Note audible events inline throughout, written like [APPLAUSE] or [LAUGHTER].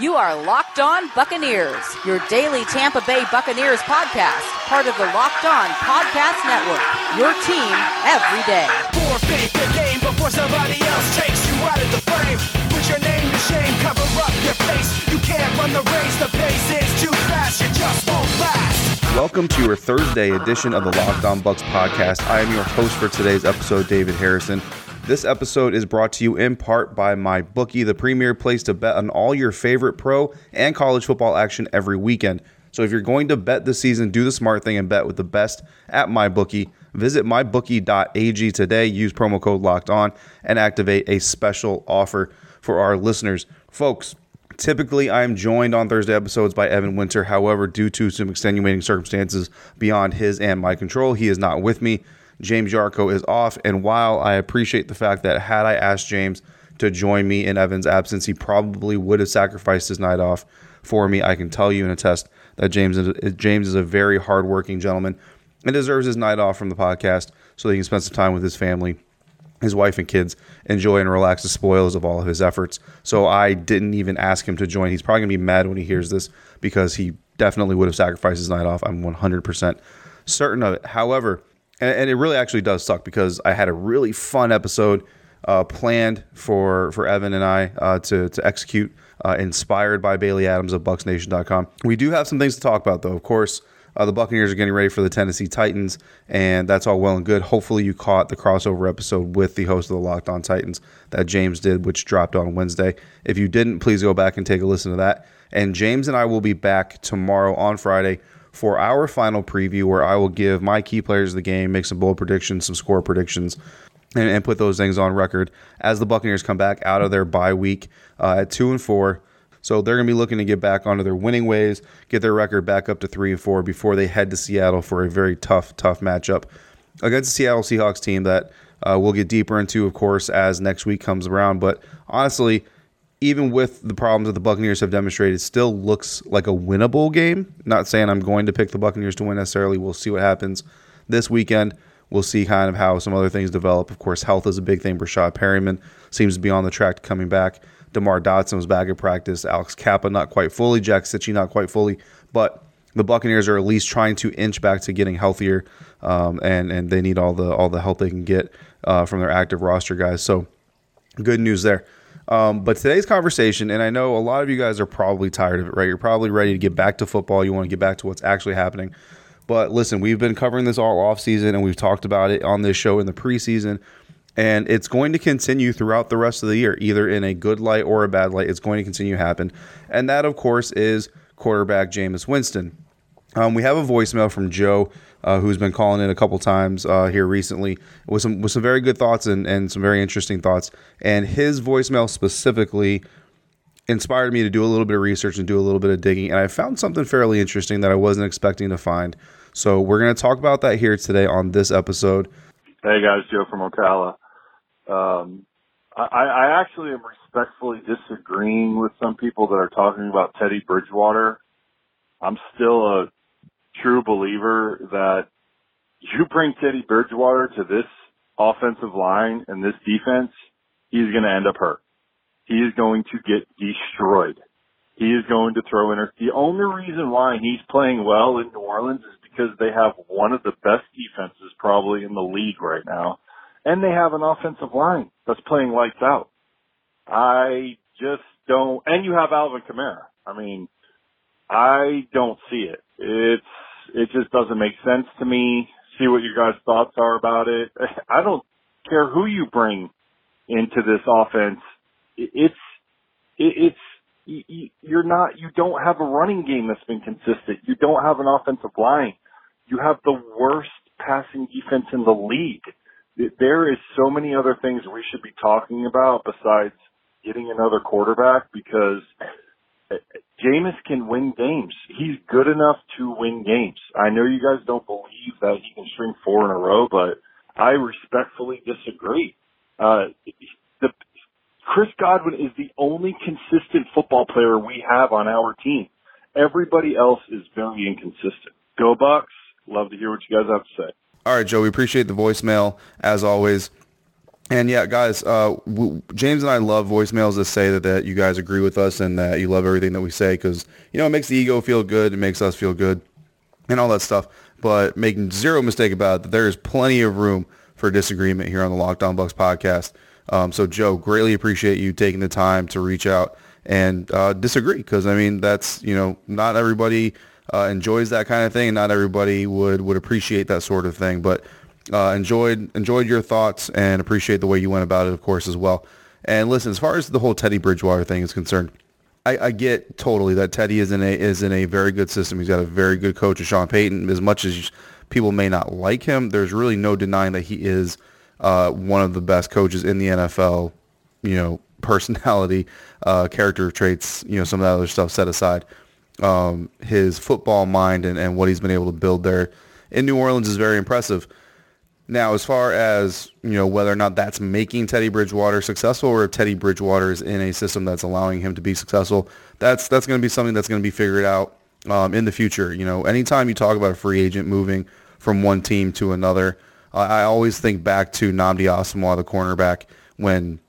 You are Locked On Buccaneers, your daily Tampa Bay Buccaneers podcast, part of the Locked On Podcast Network. Your team every day. Forfeit the game before somebody else takes you out of the frame. Put your name to shame, cover up your face. You can't run the race, the pace is too fast, you just won't last. Welcome to your Thursday edition of the Locked On Bucks podcast. I am your host for today's episode, David Harrison. This episode is brought to you in part by my bookie, the premier place to bet on all your favorite pro and college football action every weekend. So if you're going to bet this season, do the smart thing and bet with the best at my bookie. Visit mybookie.ag today, use promo code locked on, and activate a special offer for our listeners. Folks, Typically, I am joined on Thursday episodes by Evan Winter. However, due to some extenuating circumstances beyond his and my control, he is not with me. James Yarko is off. And while I appreciate the fact that had I asked James to join me in Evan's absence, he probably would have sacrificed his night off for me. I can tell you and attest that James is, James is a very hardworking gentleman and deserves his night off from the podcast so that he can spend some time with his family, his wife and kids, enjoy and relax the spoils of all of his efforts. So I didn't even ask him to join. He's probably going to be mad when he hears this because he definitely would have sacrificed his night off. I'm 100% certain of it. However, and, and, it really actually does suck because I had a really fun episode uh, planned for for Evan and I uh, to to execute, uh, inspired by Bailey Adams of BucsNation.com. We do have some things to talk about, though. Of course, uh, the Buccaneers are getting ready for the Tennessee Titans, and that's all well and good. Hopefully, you caught the crossover episode with the host of the Locked On Titans that James did, which dropped on Wednesday. If you didn't, please go back and take a listen to that. And James and I will be back tomorrow on Friday for our final preview where I will give my key players of the game, make some bold predictions, some score predictions, and, and put those things on record as the Buccaneers come back out of their bye week uh, at two and four. So they're going to be looking to get back onto their winning ways, get their record back up to three and four before they head to Seattle for a very tough, tough matchup against the Seattle Seahawks team that uh, we'll get deeper into, of course, as next week comes around. But honestly, even with the problems that the Buccaneers have demonstrated, still looks like a winnable game. Not saying I'm going to pick the Buccaneers to win necessarily. We'll see what happens this weekend. We'll see kind of how some other things develop. Of course, health is a big thing. Breshad Perriman seems to be on the track to coming back. DeMar Dotson was back at practice. Alex Cappa not quite fully. Jack Cichy not quite fully. But the Buccaneers are at least trying to inch back to getting healthier, um, and and they need all the all the help they can get uh, from their active roster guys. So good news there. Um, but today's conversation, and I know a lot of you guys are probably tired of it, right? You're probably ready to get back to football. You want to get back to what's actually happening. But listen, we've been covering this all off season, and we've talked about it on this show in the preseason, and it's going to continue throughout the rest of the year, either in a good light or a bad light. It's going to continue to happen, and that, of course, is quarterback Jameis Winston. Um, we have a voicemail from Joe uh, who's been calling in a couple times uh, here recently with some with some very good thoughts and, and some very interesting thoughts. And his voicemail specifically inspired me to do a little bit of research and do a little bit of digging. And I found something fairly interesting that I wasn't expecting to find. So we're going to talk about that here today on this episode. Hey guys, Joe from Ocala. Um, I, I actually am respectfully disagreeing with some people that are talking about Teddy Bridgewater. I'm still a true believer that you bring Teddy Bridgewater to this offensive line and this defense, he's going to end up hurt. He is going to get destroyed. He is going to throw in. Her the only reason why he's playing well in New Orleans is because they have one of the best defenses probably in the league right now. And they have an offensive line that's playing lights out. I just don't, and you have Alvin Kamara. I mean, I don't see it. It's it just doesn't make sense to me. See what your guys' thoughts are about it. [LAUGHS] I don't care who you bring into this offense. It's it's you're not you don't have a running game that's been consistent. You don't have an offensive line. You have the worst passing defense in the league. There is so many other things we should be talking about besides getting another quarterback because Jameis can win games. He's good enough to win games. I know you guys don't believe that he can string four in a row, but I respectfully disagree. Uh, the, Chris Godwin is the only consistent football player we have on our team. Everybody else is very inconsistent. Go Bucks. Love to hear what you guys have to say. All right, Joe, we appreciate the voicemail as always. And yeah, guys, uh, w- James and I love voicemails that say that, that you guys agree with us and that you love everything that we say because, you know, it makes the ego feel good. It makes us feel good and all that stuff. But making zero mistake about it, that there is plenty of room for disagreement here on the Locked On Bucks podcast. Um, so, Joe, greatly appreciate you taking the time to reach out and uh, disagree because, I mean, that's, you know, not everybody uh, enjoys that kind of thing and not everybody would, would appreciate that sort of thing. But uh, enjoyed enjoyed your thoughts and appreciate the way you went about it, of course, as well. And listen, as far as the whole Teddy Bridgewater thing is concerned, I, I, get totally that Teddy is in a is in a very good system. He's got a very good coach, Sean Payton. As much as people may not like him, there's really no denying that he is uh, one of the best coaches in the NFL. You know, [LAUGHS] personality, uh, character traits, you know, some of that other stuff set aside. Um, his football mind and, and what he's been able to build there in New Orleans is very impressive. Now, as far as you know, whether or not that's making Teddy Bridgewater successful, or if Teddy Bridgewater is in a system that's allowing him to be successful, that's that's going to be something that's going to be figured out um, in the future. You know, anytime you talk about a free agent moving from one team to another, I always think back to Nnamdi Asomugha, the cornerback, when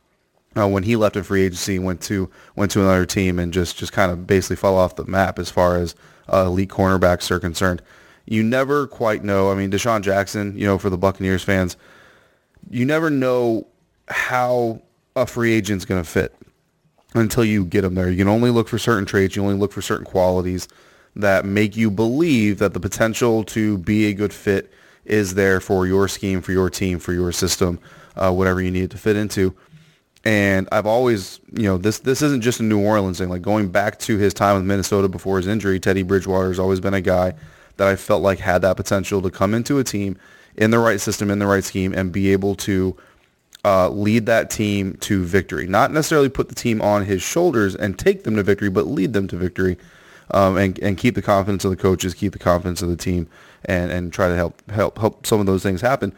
uh, when he left in free agency, and went to went to another team, and just just kind of basically fell off the map as far as uh, elite cornerbacks are concerned you never quite know. I mean, DeSean Jackson, you know, for the Buccaneers fans, you never know how a free agent's going to fit until you get them there. You can only look for certain traits. You only look for certain qualities that make you believe that the potential to be a good fit is there for your scheme, for your team, for your system, uh, whatever you need to fit into. And I've always, you know, this this isn't just a New Orleans thing. Like going back to his time with Minnesota before his injury, Teddy Bridgewater has always been a guy that I felt like had that potential to come into a team in the right system, in the right scheme, and be able to uh, lead that team to victory. Not necessarily put the team on his shoulders and take them to victory, but lead them to victory um, and, and keep the confidence of the coaches, keep the confidence of the team, and, and try to help, help, help some of those things happen.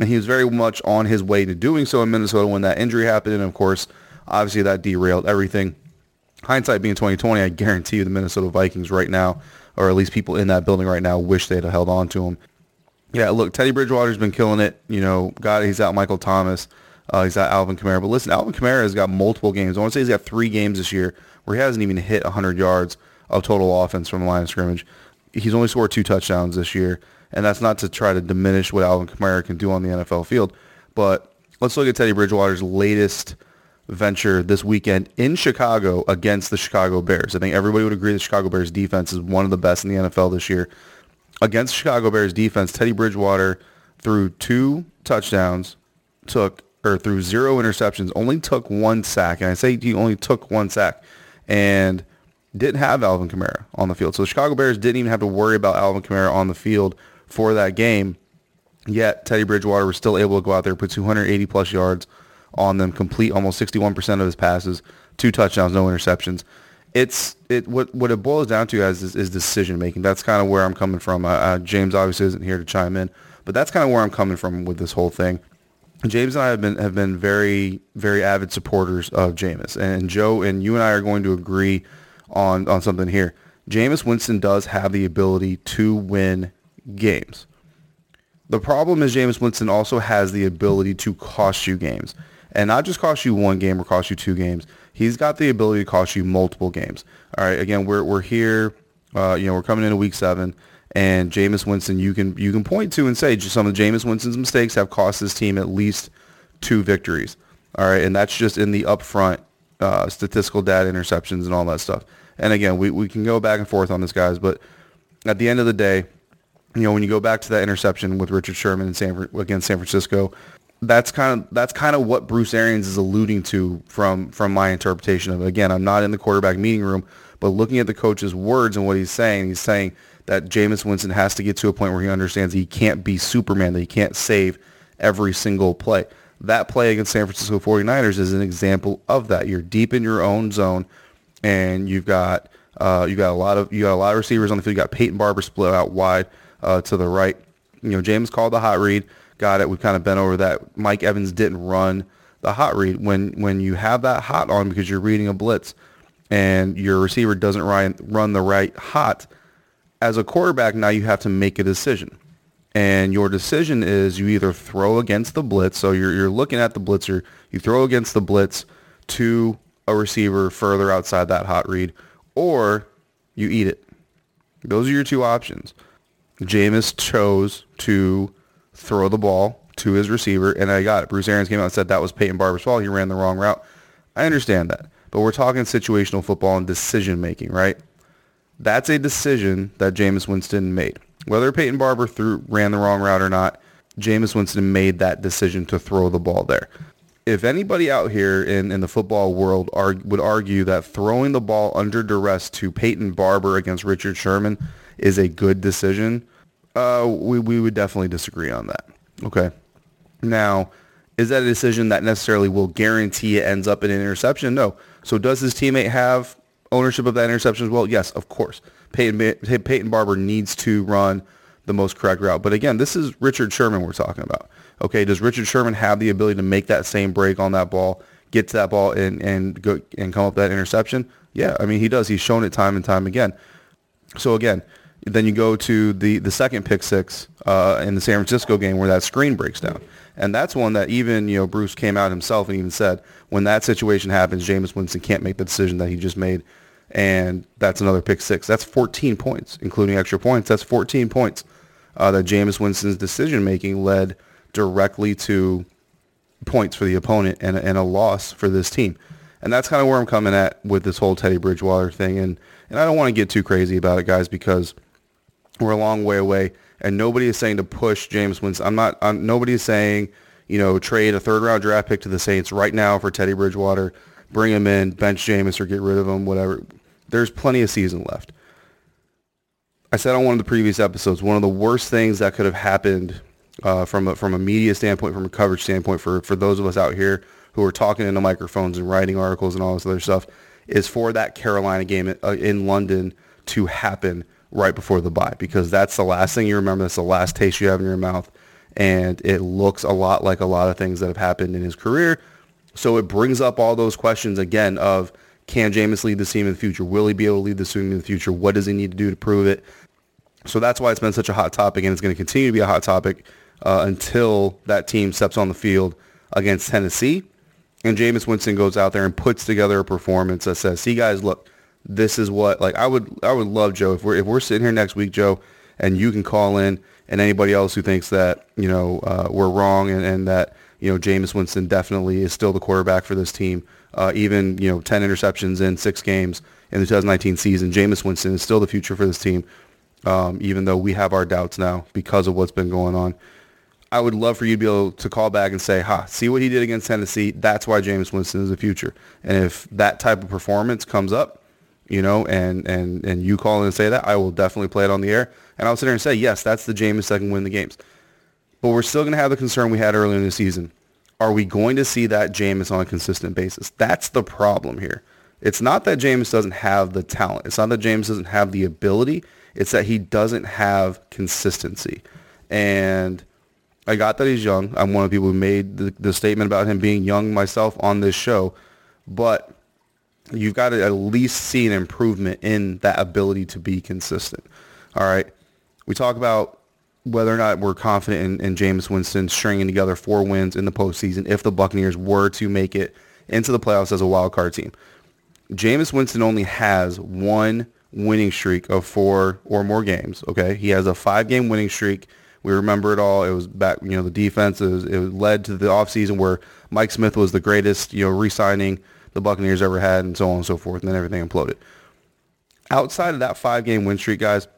And he was very much on his way to doing so in Minnesota when that injury happened. And of course, obviously that derailed everything. Hindsight being 2020, I guarantee you the Minnesota Vikings right now or at least people in that building right now wish they'd have held on to him. Yeah, look, Teddy Bridgewater's been killing it. You know, God, he's out Michael Thomas. Uh, he's out Alvin Kamara. But listen, Alvin Kamara has got multiple games. I want to say he's got three games this year where he hasn't even hit 100 yards of total offense from the line of scrimmage. He's only scored two touchdowns this year, and that's not to try to diminish what Alvin Kamara can do on the NFL field. But let's look at Teddy Bridgewater's latest – venture this weekend in Chicago against the Chicago Bears. I think everybody would agree the Chicago Bears defense is one of the best in the NFL this year. Against Chicago Bears defense, Teddy Bridgewater threw two touchdowns, took or threw zero interceptions, only took one sack. And I say he only took one sack and didn't have Alvin Kamara on the field. So the Chicago Bears didn't even have to worry about Alvin Kamara on the field for that game. Yet Teddy Bridgewater was still able to go out there, put 280 plus yards on them, complete almost 61% of his passes, two touchdowns, no interceptions. It's it what what it boils down to as is, is decision making. That's kind of where I'm coming from. Uh, uh, James obviously isn't here to chime in, but that's kind of where I'm coming from with this whole thing. James and I have been have been very very avid supporters of Jameis, and Joe and you and I are going to agree on on something here. Jameis Winston does have the ability to win games. The problem is Jameis Winston also has the ability to cost you games and not just cost you one game or cost you two games. He's got the ability to cost you multiple games. All right, again, we're we're here. Uh, you know, we're coming into week seven, and Jameis Winston, you can you can point to and say some of Jameis Winston's mistakes have cost his team at least two victories. All right, and that's just in the upfront uh, statistical data, interceptions, and all that stuff. And again, we, we can go back and forth on this, guys, but at the end of the day, you know, when you go back to that interception with Richard Sherman in San, against San Francisco, that's kind of that's kind of what Bruce Arians is alluding to from from my interpretation of it. Again, I'm not in the quarterback meeting room, but looking at the coach's words and what he's saying, he's saying that Jameis Winston has to get to a point where he understands he can't be Superman, that he can't save every single play. That play against San Francisco 49ers is an example of that. You're deep in your own zone, and you've got uh, you got a lot of you got a lot of receivers on the field. You got Peyton Barber split out wide uh, to the right. You know, James called the hot read got it. We've kind of been over that. Mike Evans didn't run the hot read. When when you have that hot on because you're reading a blitz and your receiver doesn't run, run the right hot, as a quarterback now you have to make a decision. and your decision is you either throw against the blitz, so you're, you're looking at the blitzer, you throw against the blitz to a receiver further outside that hot read, or you eat it. Those are your two options. Jameis chose to throw the ball to his receiver, and I got it. Bruce Arians came out and said that was Peyton Barber's fault. He ran the wrong route. I understand that. But we're talking situational football and decision making, right? That's a decision that Jameis Winston made. Whether Peyton Barber threw, ran the wrong route or not, Jameis Winston made that decision to throw the ball there. If anybody out here in, in the football world would argue that throwing the ball under duress to Peyton Barber against Richard Sherman is a good decision, uh, we, we would definitely disagree on that. Okay. Now, is that a decision that necessarily will guarantee it ends up in an interception? No. So does his teammate have ownership of that interception as well? Yes, of course. Peyton, Peyton Barber needs to run the most correct route. But again, this is Richard Sherman we're talking about. Okay, does Richard Sherman have the ability to make that same break on that ball, get to that ball, and and go and come up that interception? Yeah, I mean he does. He's shown it time and time again. So again, then you go to the the second pick six uh, in the San Francisco game where that screen breaks down, and that's one that even you know Bruce came out himself and even said when that situation happens, Jameis Winston can't make the decision that he just made, and that's another pick six. That's 14 points, including extra points. That's 14 points uh, that Jameis Winston's decision making led directly to points for the opponent and, and a loss for this team. And that's kind of where I'm coming at with this whole Teddy Bridgewater thing. And, and I don't want to get too crazy about it, guys, because we're a long way away, and nobody is saying to push Jameis Winston. I'm not. I'm, nobody is saying, you know, trade a third round draft pick to the Saints right now for Teddy Bridgewater, bring him in, bench James or get rid of him, whatever. There's plenty of season left. I said on one of the previous episodes, one of the worst things that could have happened uh, from a, from a media standpoint, from a coverage standpoint, for for those of us out here who are talking into microphones and writing articles and all this other stuff, is for that Carolina game uh, in London to happen right before the bye because that's the last thing you remember. That's the last taste you have in your mouth. And it looks a lot like a lot of things that have happened in his career. So it brings up all those questions again of can Jameis lead the team in the future? Will he be able to lead the team in the future? What does he need to do to prove it? So that's why it's been such a hot topic, and it's going to continue to be a hot topic uh, until that team steps on the field against Tennessee, and Jameis Winston goes out there and puts together a performance that says, "See, guys, look, this is what like I would I would love Joe if we're if we're sitting here next week, Joe, and you can call in, and anybody else who thinks that you know uh, we're wrong and, and that you know Jameis Winston definitely is still the quarterback for this team. Uh, even you know ten interceptions in six games in the 2019 season, Jameis Winston is still the future for this team. Um, even though we have our doubts now because of what's been going on. I would love for you to be able to call back and say, ha, see what he did against Tennessee. That's why Jameis Winston is the future. And if that type of performance comes up, you know, and, and, and you call in and say that, I will definitely play it on the air. And I'll sit there and say, yes, that's the Jameis that can win the games. But we're still going to have the concern we had earlier in the season. Are we going to see that Jameis on a consistent basis? That's the problem here. It's not that Jameis doesn't have the talent. It's not that Jameis doesn't have the ability. It's that he doesn't have consistency. And I got that he's young. I'm one of the people who made the, the statement about him being young myself on this show. But you've got to at least see an improvement in that ability to be consistent. All right. We talk about whether or not we're confident in, in Jameis Winston stringing together four wins in the postseason if the Buccaneers were to make it into the playoffs as a wild card team. Jameis Winston only has one winning streak of four or more games. Okay. He has a five game winning streak. We remember it all. It was back, you know, the defense, it, was, it led to the offseason where Mike Smith was the greatest, you know, re-signing the Buccaneers ever had and so on and so forth, and then everything imploded. Outside of that five-game win streak, guys,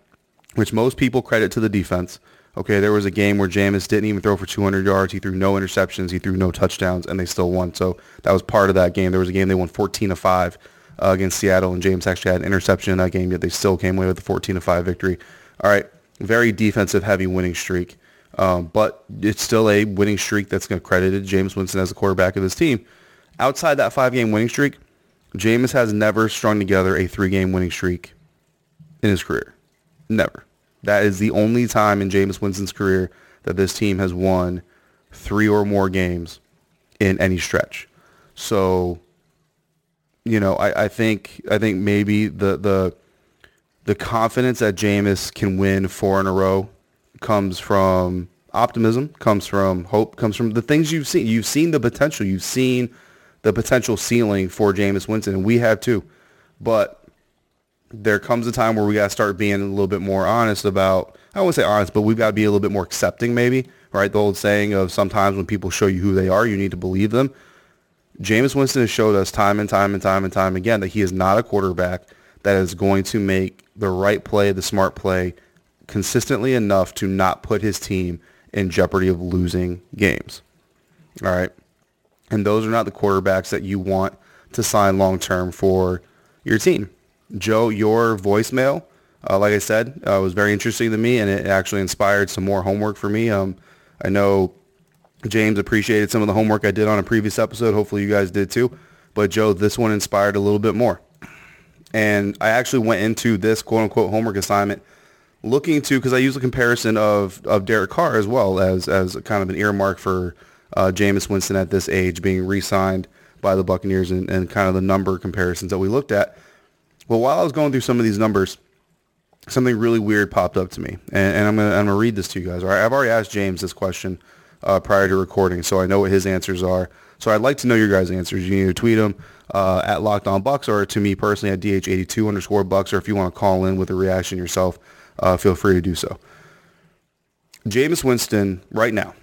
which most people credit to the defense, okay, there was a game where Jameis didn't even throw for 200 yards. He threw no interceptions. He threw no touchdowns, and they still won. So that was part of that game. There was a game they won 14 to 5 uh, against Seattle, and James actually had an interception in that game, yet they still came away with a 14 to 5 victory. All right, very defensive heavy winning streak. Um, but it's still a winning streak that's credited Jameis Winston as the quarterback of this team. Outside that five-game winning streak, Jameis has never strung together a three-game winning streak in his career. Never. That is the only time in Jameis Winston's career that this team has won three or more games in any stretch. So, you know, I, I think I think maybe the the the confidence that Jameis can win four in a row comes from optimism, comes from hope, comes from the things you've seen. You've seen the potential. You've seen the potential ceiling for Jameis Winston, and we have too. But there comes a time where we got to start being a little bit more honest about, I won't say honest, but we've got to be a little bit more accepting maybe, right? The old saying of sometimes when people show you who they are, you need to believe them. Jameis Winston has showed us time and time and time and time again that he is not a quarterback that is going to make the right play, the smart play, consistently enough to not put his team in jeopardy of losing games. All right. And those are not the quarterbacks that you want to sign long term for your team. Joe, your voicemail, uh, like I said, uh, was very interesting to me, and it actually inspired some more homework for me. Um, I know James appreciated some of the homework I did on a previous episode. Hopefully you guys did too. But Joe, this one inspired a little bit more. And I actually went into this quote unquote homework assignment looking to, because I use a comparison of, of Derek Carr as well as, as kind of an earmark for uh, Jameis Winston at this age being re-signed by the Buccaneers and, and kind of the number comparisons that we looked at. Well, while I was going through some of these numbers, something really weird popped up to me. And, and I'm to I'm gonna read this to you guys. All right, I've already asked James this question uh, prior to recording, so I know what his answers are. So I'd like to know your guys' answers. You need to tweet them uh, at Locked On Bucks or to me personally at DH82 underscore Bucks, or if you want to call in with a reaction yourself, uh, feel free to do so. Jameis Winston, right now,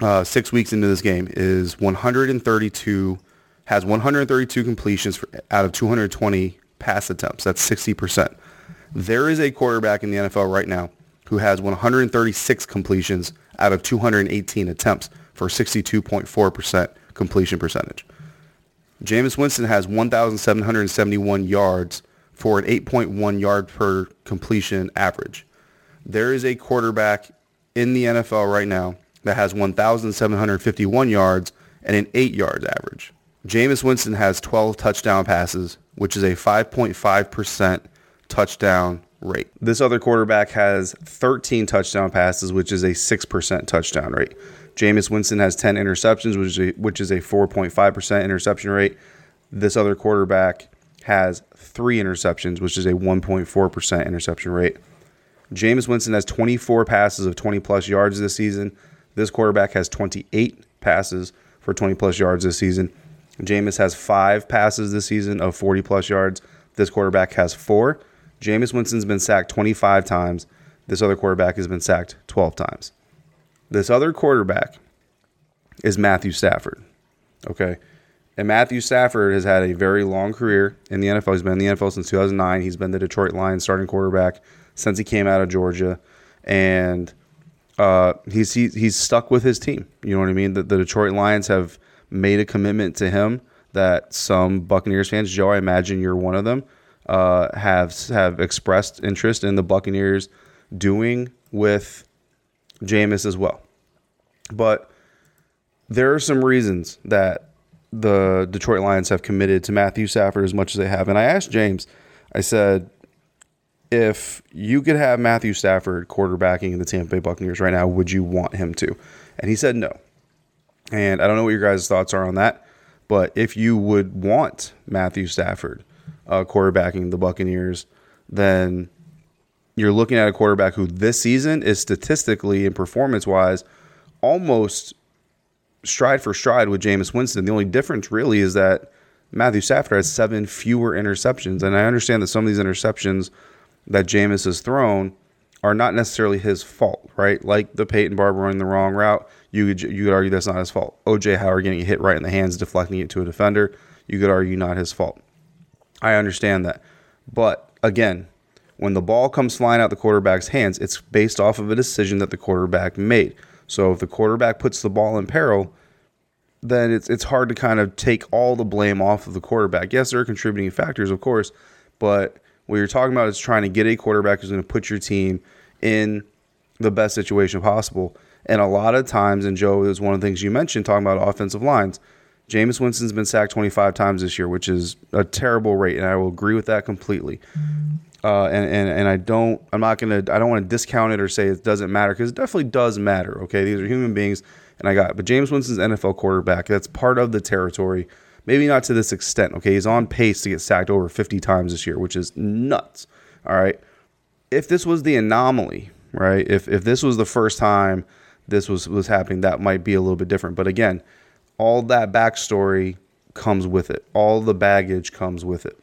uh, six weeks into this game, is 132, has 132 completions for, out of 220 pass attempts. That's 60%. There is a quarterback in the NFL right now who has 136 completions out of 218 attempts for 62.4% completion percentage. Jameis Winston has 1,771 yards for an 8.1 yard per completion average. There is a quarterback in the NFL right now that has 1,751 yards and an 8 yards average. Jameis Winston has 12 touchdown passes, which is a 5.5% touchdown rate. This other quarterback has 13 touchdown passes, which is a 6% touchdown rate. Jameis Winston has 10 interceptions, which is a, which is a 4.5% interception rate. This other quarterback has three interceptions, which is a 1.4% interception rate. Jameis Winston has 24 passes of 20 plus yards this season. This quarterback has 28 passes for 20 plus yards this season. Jameis has five passes this season of 40 plus yards. This quarterback has four. Jameis Winston's been sacked 25 times. This other quarterback has been sacked 12 times. This other quarterback is Matthew Stafford. Okay. And Matthew Stafford has had a very long career in the NFL. He's been in the NFL since 2009. He's been the Detroit Lions starting quarterback since he came out of Georgia. And uh, he's, he, he's stuck with his team. You know what I mean? The, the Detroit Lions have made a commitment to him that some Buccaneers fans, Joe, I imagine you're one of them, uh, have have expressed interest in the Buccaneers doing with Jameis as well. But there are some reasons that the Detroit Lions have committed to Matthew Stafford as much as they have. And I asked James, I said, if you could have Matthew Stafford quarterbacking the Tampa Bay Buccaneers right now, would you want him to? And he said no. And I don't know what your guys' thoughts are on that, but if you would want Matthew Stafford uh, quarterbacking the Buccaneers, then you're looking at a quarterback who this season is statistically and performance wise almost stride for stride with Jameis Winston. The only difference really is that Matthew Stafford has seven fewer interceptions. And I understand that some of these interceptions that Jameis has thrown are not necessarily his fault, right? Like the Peyton Barber running the wrong route. You could, you could argue that's not his fault. OJ Howard getting hit right in the hands, deflecting it to a defender. You could argue not his fault. I understand that. But again, when the ball comes flying out the quarterback's hands, it's based off of a decision that the quarterback made. So if the quarterback puts the ball in peril, then it's it's hard to kind of take all the blame off of the quarterback. Yes, there are contributing factors, of course, but what you're talking about is trying to get a quarterback who's going to put your team in the best situation possible. And a lot of times, and Joe is one of the things you mentioned talking about offensive lines. Jameis Winston's been sacked 25 times this year, which is a terrible rate, and I will agree with that completely. Uh, and, and and I don't I'm not gonna I don't want to discount it or say it doesn't matter because it definitely does matter. Okay, these are human beings, and I got but Jameis Winston's NFL quarterback. That's part of the territory. Maybe not to this extent. Okay, he's on pace to get sacked over 50 times this year, which is nuts. All right, if this was the anomaly, right? If if this was the first time this was was happening, that might be a little bit different. But again, all that backstory comes with it. All the baggage comes with it.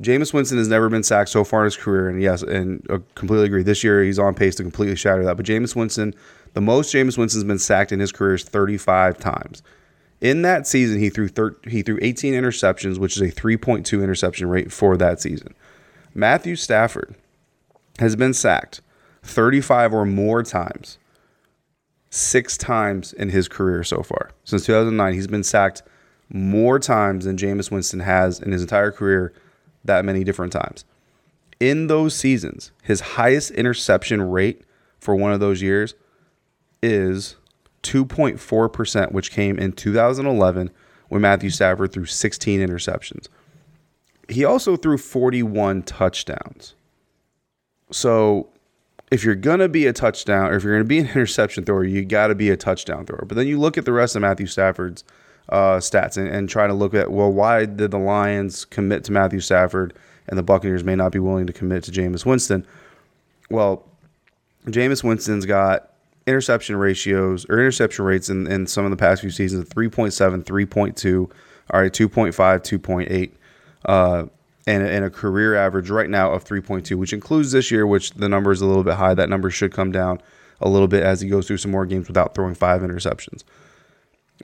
Jameis Winston has never been sacked so far in his career, and yes, and I completely agree. This year he's on pace to completely shatter that. But Jameis Winston, the most Jameis Winston's been sacked in his career is 35 times. In that season, he threw thir- he threw 18 interceptions, which is a 3.2 interception rate for that season. Matthew Stafford has been sacked 35 or more times, six times in his career so far. Since 2009, he's been sacked more times than Jameis Winston has in his entire career, that many different times. In those seasons, his highest interception rate for one of those years is 2.4%, which came in 2011 when Matthew Stafford threw 16 interceptions. He also threw 41 touchdowns. So if you're going to be a touchdown or if you're going to be an [LAUGHS] interception thrower, you got to be a touchdown thrower. But then you look at the rest of Matthew Stafford's uh, stats and, and try to look at, well, why did the Lions commit to Matthew Stafford and the Buccaneers may not be willing to commit to Jameis Winston? Well, Jameis Winston's got interception ratios or interception rates in, in some of the past few seasons 3.7, 3.2, all right, 2.5, 2.8, uh, and, and a career average right now of 3.2, which includes this year, which the number is a little bit high. That number should come down a little bit as he goes through some more games without throwing five interceptions.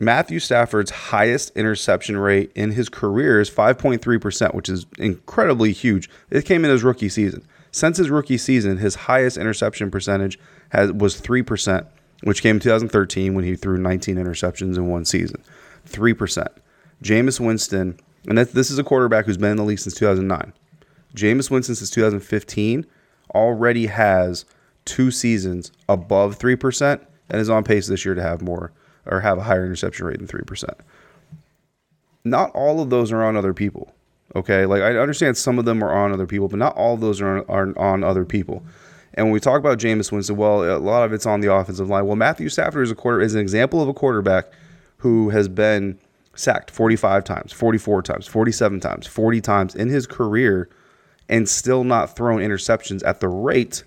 Matthew Stafford's highest interception rate in his career is 5.3%, which is incredibly huge. It came in his rookie season. Since his rookie season, his highest interception percentage has was 3%, which came in 2013 when he threw 19 interceptions in one season. 3%. Jameis Winston, and this is a quarterback who's been in the league since 2009. Jameis Winston since 2015 already has two seasons above 3% and is on pace this year to have more or have a higher interception rate than 3%. Not all of those are on other people. Okay, like I understand some of them are on other people, but not all of those are on, are on other people. And when we talk about Jameis Winston, well, a lot of it's on the offensive line. Well, Matthew Stafford is a quarter is an example of a quarterback who has been sacked 45 times, 44 times, 47 times, 40 times in his career and still not thrown interceptions at the rate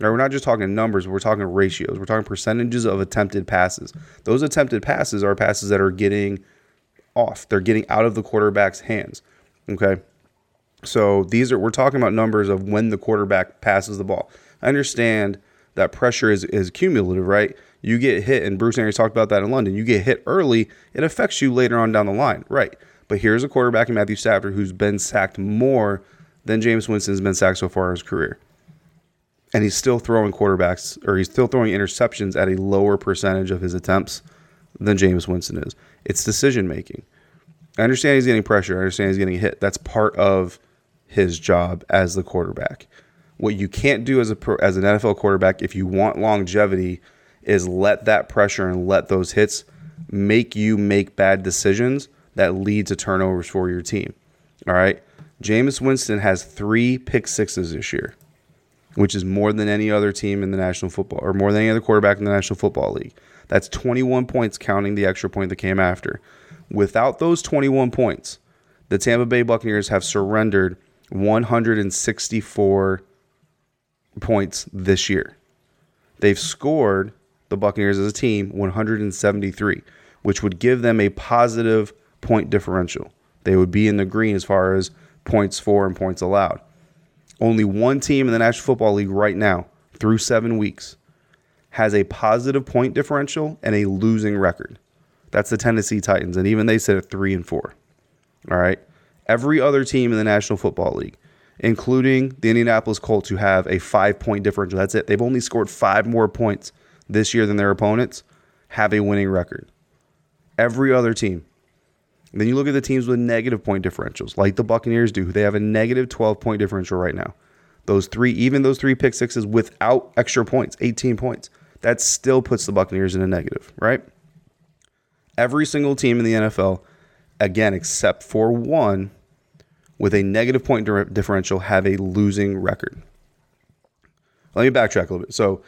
now, we're not just talking numbers, we're talking ratios. We're talking percentages of attempted passes. Those attempted passes are passes that are getting off. They're getting out of the quarterback's hands. Okay. So these are we're talking about numbers of when the quarterback passes the ball. I understand that pressure is, is cumulative, right? You get hit, and Bruce Arians talked about that in London. You get hit early, it affects you later on down the line, right? But here's a quarterback in Matthew Stafford who's been sacked more than Jameis Winston's been sacked so far in his career and he's still throwing quarterbacks or he's still throwing interceptions at a lower percentage of his attempts than Jameis Winston is. It's decision making. I understand he's getting pressure. I understand he's getting hit. That's part of his job as the quarterback. What you can't do as a as an NFL quarterback if you want longevity is let that pressure and let those hits make you make bad decisions that lead to turnovers for your team. All right. Jameis Winston has three pick sixes this year which is more than any other team in the National Football or more than any other quarterback in the National Football League. That's 21 points counting the extra point that came after. Without those 21 points, the Tampa Bay Buccaneers have surrendered 164 points this year. They've scored the Buccaneers as a team 173, which would give them a positive point differential. They would be in the green as far as points for and points allowed. Only one team in the National Football League right now, through seven weeks, has a positive point differential and a losing record. That's the Tennessee Titans, and even they sit at three and four. All right. Every other team in the National Football League, including the Indianapolis Colts, who have a five point differential, that's it. They've only scored five more points this year than their opponents, have a winning record. Every other team then you look at the teams with negative point differentials, like the Buccaneers do. They have a negative 12 point differential right now. Those three, even those three pick sixes without extra points, 18 points, that still puts the Buccaneers in a negative, right? Every single team in the NFL, again, except for one, with a negative point differential, have a losing record. Let me backtrack a little bit. So,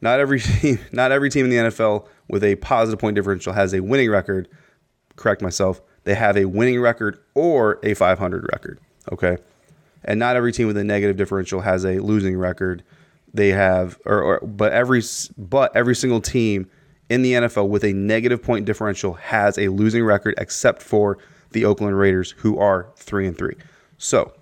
not every [LAUGHS] team, not every team in the NFL with a positive point differential has a winning record. Correct myself they have a winning record or a 500 record. Okay. And not every team with a negative differential has a losing record. they have, or, or but every but every single team in the NFL with a negative point differential has a losing record, except for the Oakland Raiders, who are three and three. So,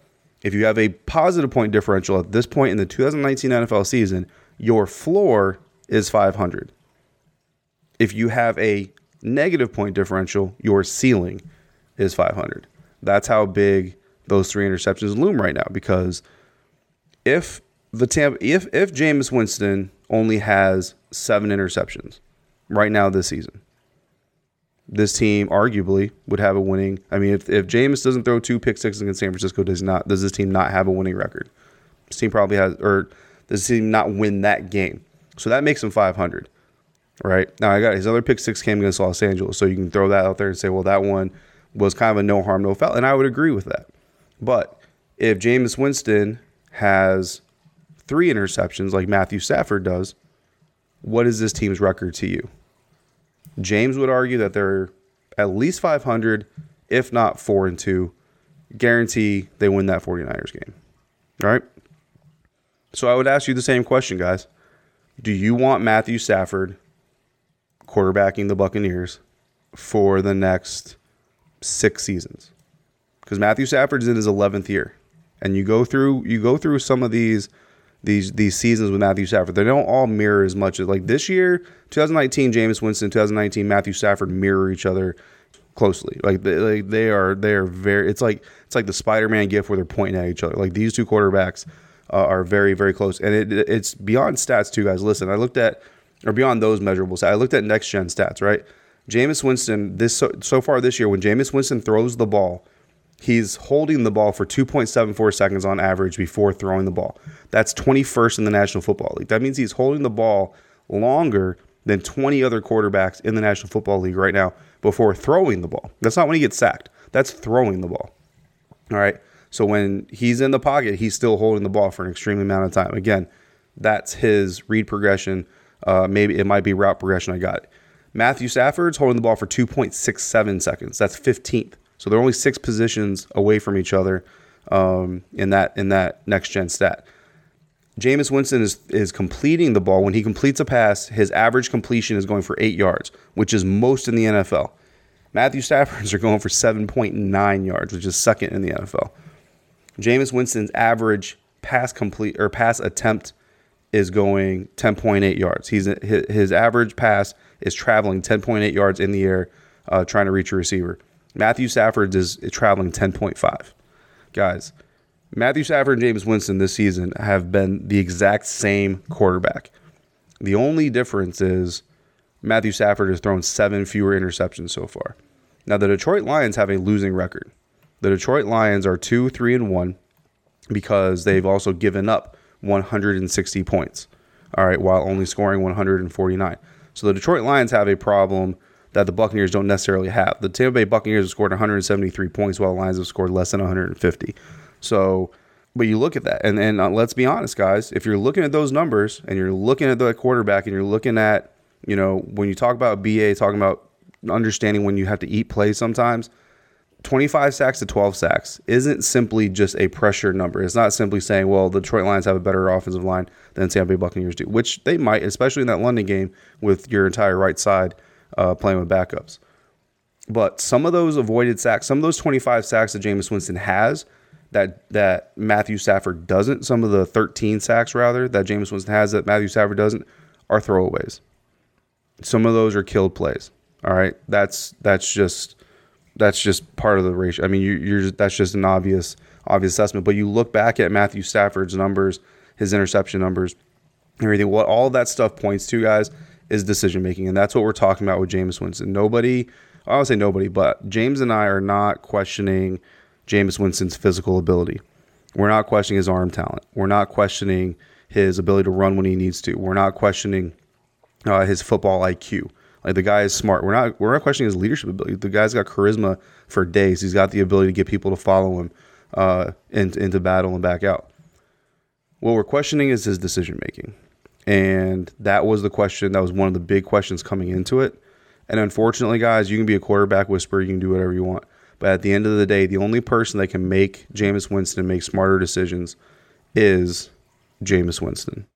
if you have a positive point differential at this point in the 2019 NFL season, your floor is 500. If you have a negative point differential, your ceiling is 500. That's how big those three interceptions loom right now. Because if the Tampa, if if Jameis Winston only has seven interceptions right now this season, this team arguably would have a winning. I mean, if if Jameis doesn't throw two pick sixes against San Francisco, does not does this team not have a winning record? This team probably has, or does this team not win that game? So that makes them 500 right? Now I got his other pick six came against Los Angeles, so you can throw that out there and say, well, that one was kind of a no harm, no foul, and I would agree with that. But if Jameis Winston has three interceptions like Matthew Stafford does, what is this team's record to you? James would argue that they're at least 500, if not four and two. Guarantee they win that 49ers game. All right. So I would ask you the same question, guys. Do you want Matthew Stafford quarterbacking the Buccaneers for the next six seasons? Because Matthew Stafford's in his eleventh year, and you go through you go through some of these these these seasons with Matthew Stafford. They don't all mirror as much as like this year, 2019, Jameis Winston, 2019, Matthew Stafford mirror each other closely. Like they, like they are they are very. It's like it's like the Spider-Man gif where they're pointing at each other. Like these two quarterbacks uh, are very very close, and it, it's beyond stats too, guys. Listen, I looked at or beyond those measurables. I looked at next gen stats. Right, Jameis Winston this so, so far this year when Jameis Winston throws the ball. He's holding the ball for 2.74 seconds on average before throwing the ball. That's 21st in the National Football League. That means he's holding the ball longer than 20 other quarterbacks in the National Football League right now before throwing the ball. That's not when he gets sacked. That's throwing the ball. All right. So when he's in the pocket, he's still holding the ball for an extreme amount of time. Again, that's his read progression. Uh, maybe it might be route progression. I got it. Matthew Stafford's holding the ball for 2.67 seconds. That's 15th. So they're only six positions away from each other um, in that in that next gen stat. Jameis Winston is is completing the ball. When he completes a pass, his average completion is going for eight yards, which is most in the NFL. Matthew Stafford's are going for 7.9 yards, which is second in the NFL. Jameis Winston's average pass complete or pass attempt is going 10.8 yards. He's his, average pass is traveling 10.8 yards in the air, uh, trying to reach a receiver. Matthew Stafford is traveling 10.5. Guys, Matthew Stafford and Jameis Winston this season have been the exact same quarterback. The only difference is Matthew Stafford has thrown seven fewer interceptions so far. Now the Detroit Lions have a losing record. The Detroit Lions are two, three, and one because they've also given up 160 points. All right, while only scoring 149. So the Detroit Lions have a problem that the Buccaneers don't necessarily have. The Tampa Bay Buccaneers have scored 173 points, while the Lions have scored less than 150. So, but you look at that, and and uh, let's be honest, guys. If you're looking at those numbers and you're looking at the quarterback and you're looking at, you know, when you talk about BA, talking about understanding when you have to eat plays sometimes. 25 sacks to 12 sacks isn't simply just a pressure number. It's not simply saying, well, the Detroit Lions have a better offensive line than Tampa Bay Buccaneers do, which they might, especially in that London game with your entire right side uh, playing with backups. But some of those avoided sacks, some of those 25 sacks that Jameis Winston has, that that Matthew Stafford doesn't, some of the 13 sacks rather that Jameis Winston has that Matthew Stafford doesn't, are throwaways. Some of those are killed plays. All right, that's that's just that's just part of the ratio. I mean, you, you're that's just an obvious obvious assessment. But you look back at Matthew Stafford's numbers, his interception numbers, everything. What all that stuff points to, guys, is decision making, and that's what we're talking about with Jameis Winston. Nobody, I don't say nobody, but James and I are not questioning Jameis Winston's physical ability. We're not questioning his arm talent. We're not questioning his ability to run when he needs to. We're not questioning uh, his football IQ. Like the guy is smart. We're not we're not questioning his leadership ability. The guy's got charisma for days. He's got the ability to get people to follow him uh, into, into battle and back out. What we're questioning is his decision making, and that was the question. That was one of the big questions coming into it. And unfortunately, guys, you can be a quarterback whisperer. You can do whatever you want. But at the end of the day, the only person that can make Jameis Winston make smarter decisions is Jameis Winston.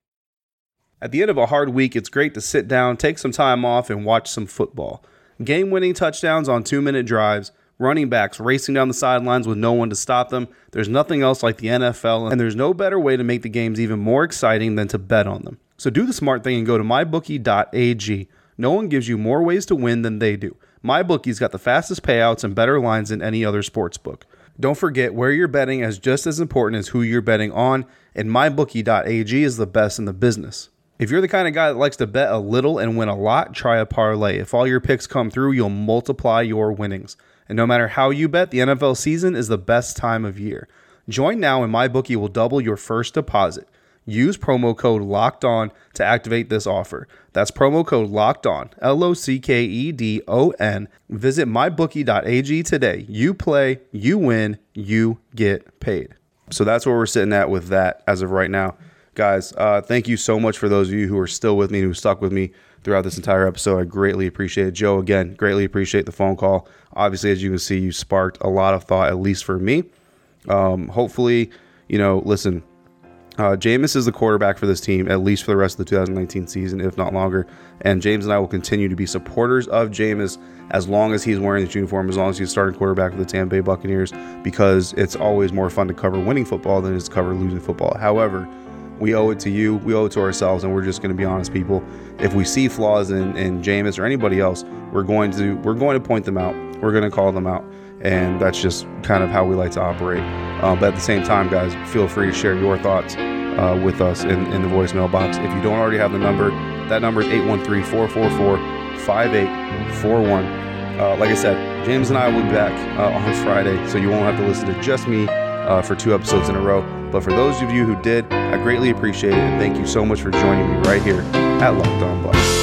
At the end of a hard week, it's great to sit down, take some time off, and watch some football. Game winning touchdowns on two minute drives, running backs racing down the sidelines with no one to stop them. There's nothing else like the NFL, and there's no better way to make the games even more exciting than to bet on them. So do the smart thing and go to mybookie.ag. No one gives you more ways to win than they do. MyBookie's got the fastest payouts and better lines than any other sports book. Don't forget where you're betting is just as important as who you're betting on, and mybookie.ag is the best in the business. If you're the kind of guy that likes to bet a little and win a lot, try a parlay. If all your picks come through, you'll multiply your winnings. And no matter how you bet, the NFL season is the best time of year. Join now and MyBookie will double your first deposit. Use promo code LOCKED ON to activate this offer. That's promo code LOCKED ON, L O C K E D O N. Visit mybookie.ag today. You play, you win, you get paid. So that's where we're sitting at with that as of right now. Guys, uh, thank you so much for those of you who are still with me, who stuck with me throughout this entire episode. I greatly appreciate it. Joe, again, greatly appreciate the phone call. Obviously, as you can see, you sparked a lot of thought, at least for me. Um, hopefully, you know, listen, uh, Jameis is the quarterback for this team, at least for the rest of the 2019 season, if not longer. And James and I will continue to be supporters of Jameis as long as he's wearing this uniform, as long as he's starting quarterback for the Tampa Bay Buccaneers, because it's always more fun to cover winning football than it is to cover losing football. However, we owe it to you, we owe it to ourselves, and we're just going to be honest, people. If we see flaws in, in Jameis or anybody else, we're going to we're going to point them out. We're going to call them out, and that's just kind of how we like to operate. Uh, but at the same time, guys, feel free to share your thoughts uh, with us in, in the voicemail box. If you don't already have the number, that number is 813 444 5841. Uh, like I said, James and I will be back uh, on Friday, so you won't have to listen to just me uh, for two episodes in a row. But for those of you who did, I greatly appreciate it, and thank you so much for joining me right here at Locked On Bucks.